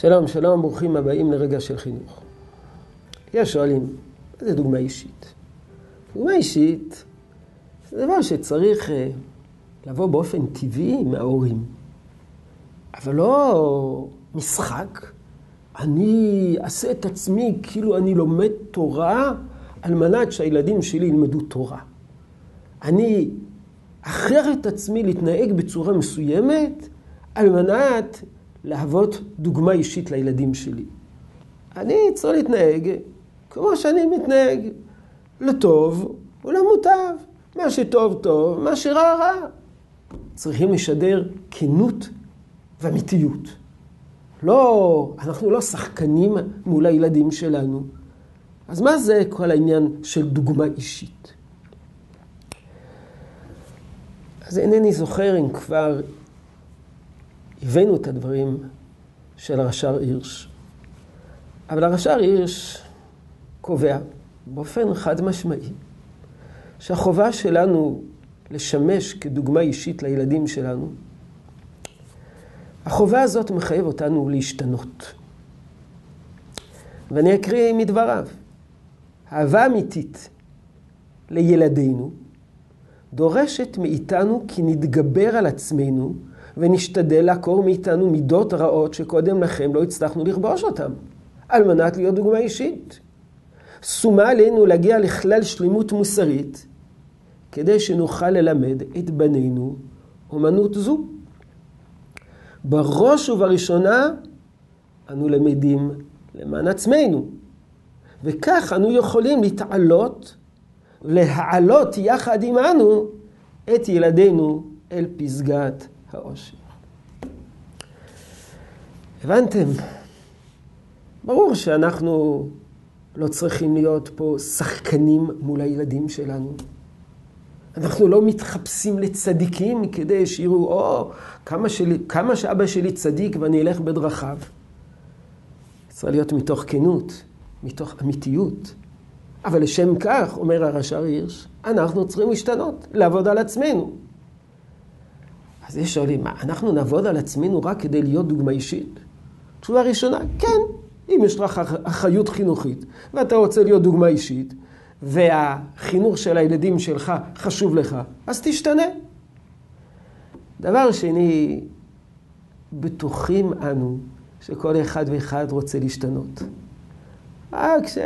שלום, שלום, ברוכים הבאים לרגע של חינוך. יש שואלים, מה זה דוגמה אישית? דוגמה אישית זה דבר שצריך אה, לבוא באופן טבעי מההורים. אבל לא משחק. אני אעשה את עצמי כאילו אני לומד תורה על מנת שהילדים שלי ילמדו תורה. אני אכריח את עצמי להתנהג בצורה מסוימת על מנת להוות דוגמה אישית לילדים שלי. אני צריך להתנהג כמו שאני מתנהג, לטוב ולמוטב. מה שטוב טוב, מה שרע רע. צריכים לשדר כנות ואמיתיות. לא, אנחנו לא שחקנים מול הילדים שלנו. אז מה זה כל העניין של דוגמה אישית? אז אינני זוכר אם כבר הבאנו את הדברים של הרש"ר הירש. אבל הרש"ר הירש קובע באופן חד משמעי שהחובה שלנו לשמש כדוגמה אישית לילדים שלנו, החובה הזאת מחייב אותנו להשתנות. ואני אקריא מדבריו. אהבה אמיתית לילדינו דורשת מאיתנו כי נתגבר על עצמנו ונשתדל לעקור מאיתנו מידות רעות שקודם לכן לא הצלחנו לכבוש אותן, על מנת להיות דוגמה אישית. שומה עלינו להגיע לכלל שלמות מוסרית, כדי שנוכל ללמד את בנינו אומנות זו. בראש ובראשונה אנו למדים למען עצמנו, וכך אנו יכולים להתעלות, להעלות יחד עמנו את ילדינו אל פסגת האושר. הבנתם? ברור שאנחנו לא צריכים להיות פה שחקנים מול הילדים שלנו. אנחנו לא מתחפשים לצדיקים כדי שיראו, או, כמה, שלי, כמה שאבא שלי צדיק ואני אלך בדרכיו. צריך להיות מתוך כנות, מתוך אמיתיות. אבל לשם כך, אומר הרש"ר הירש, אנחנו צריכים להשתנות, לעבוד על עצמנו. אז יש שואלים, מה, אנחנו נעבוד על עצמנו רק כדי להיות דוגמה אישית? תשובה ראשונה, כן, אם יש לך אחריות חינוכית ואתה רוצה להיות דוגמה אישית, והחינוך של הילדים שלך חשוב לך, אז תשתנה. דבר שני, בטוחים אנו שכל אחד ואחד רוצה להשתנות. רק ש...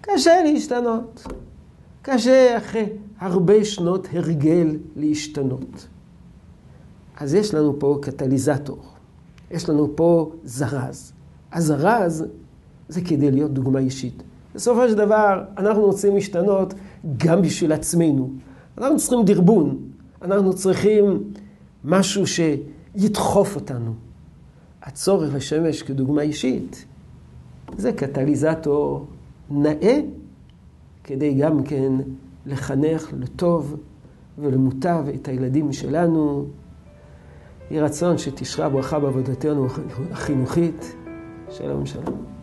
קשה להשתנות. קשה אחרי הרבה שנות הרגל להשתנות. אז יש לנו פה קטליזטור, יש לנו פה זרז. הזרז זה כדי להיות דוגמה אישית. בסופו של דבר, אנחנו רוצים להשתנות גם בשביל עצמנו. אנחנו צריכים דרבון, אנחנו צריכים משהו שידחוף אותנו. הצורך לשמש כדוגמה אישית זה קטליזטור נאה כדי גם כן לחנך לטוב ולמוטב את הילדים שלנו. יהי רצון שתשרה ברכה בעבודתנו החינוכית. שלום שלום.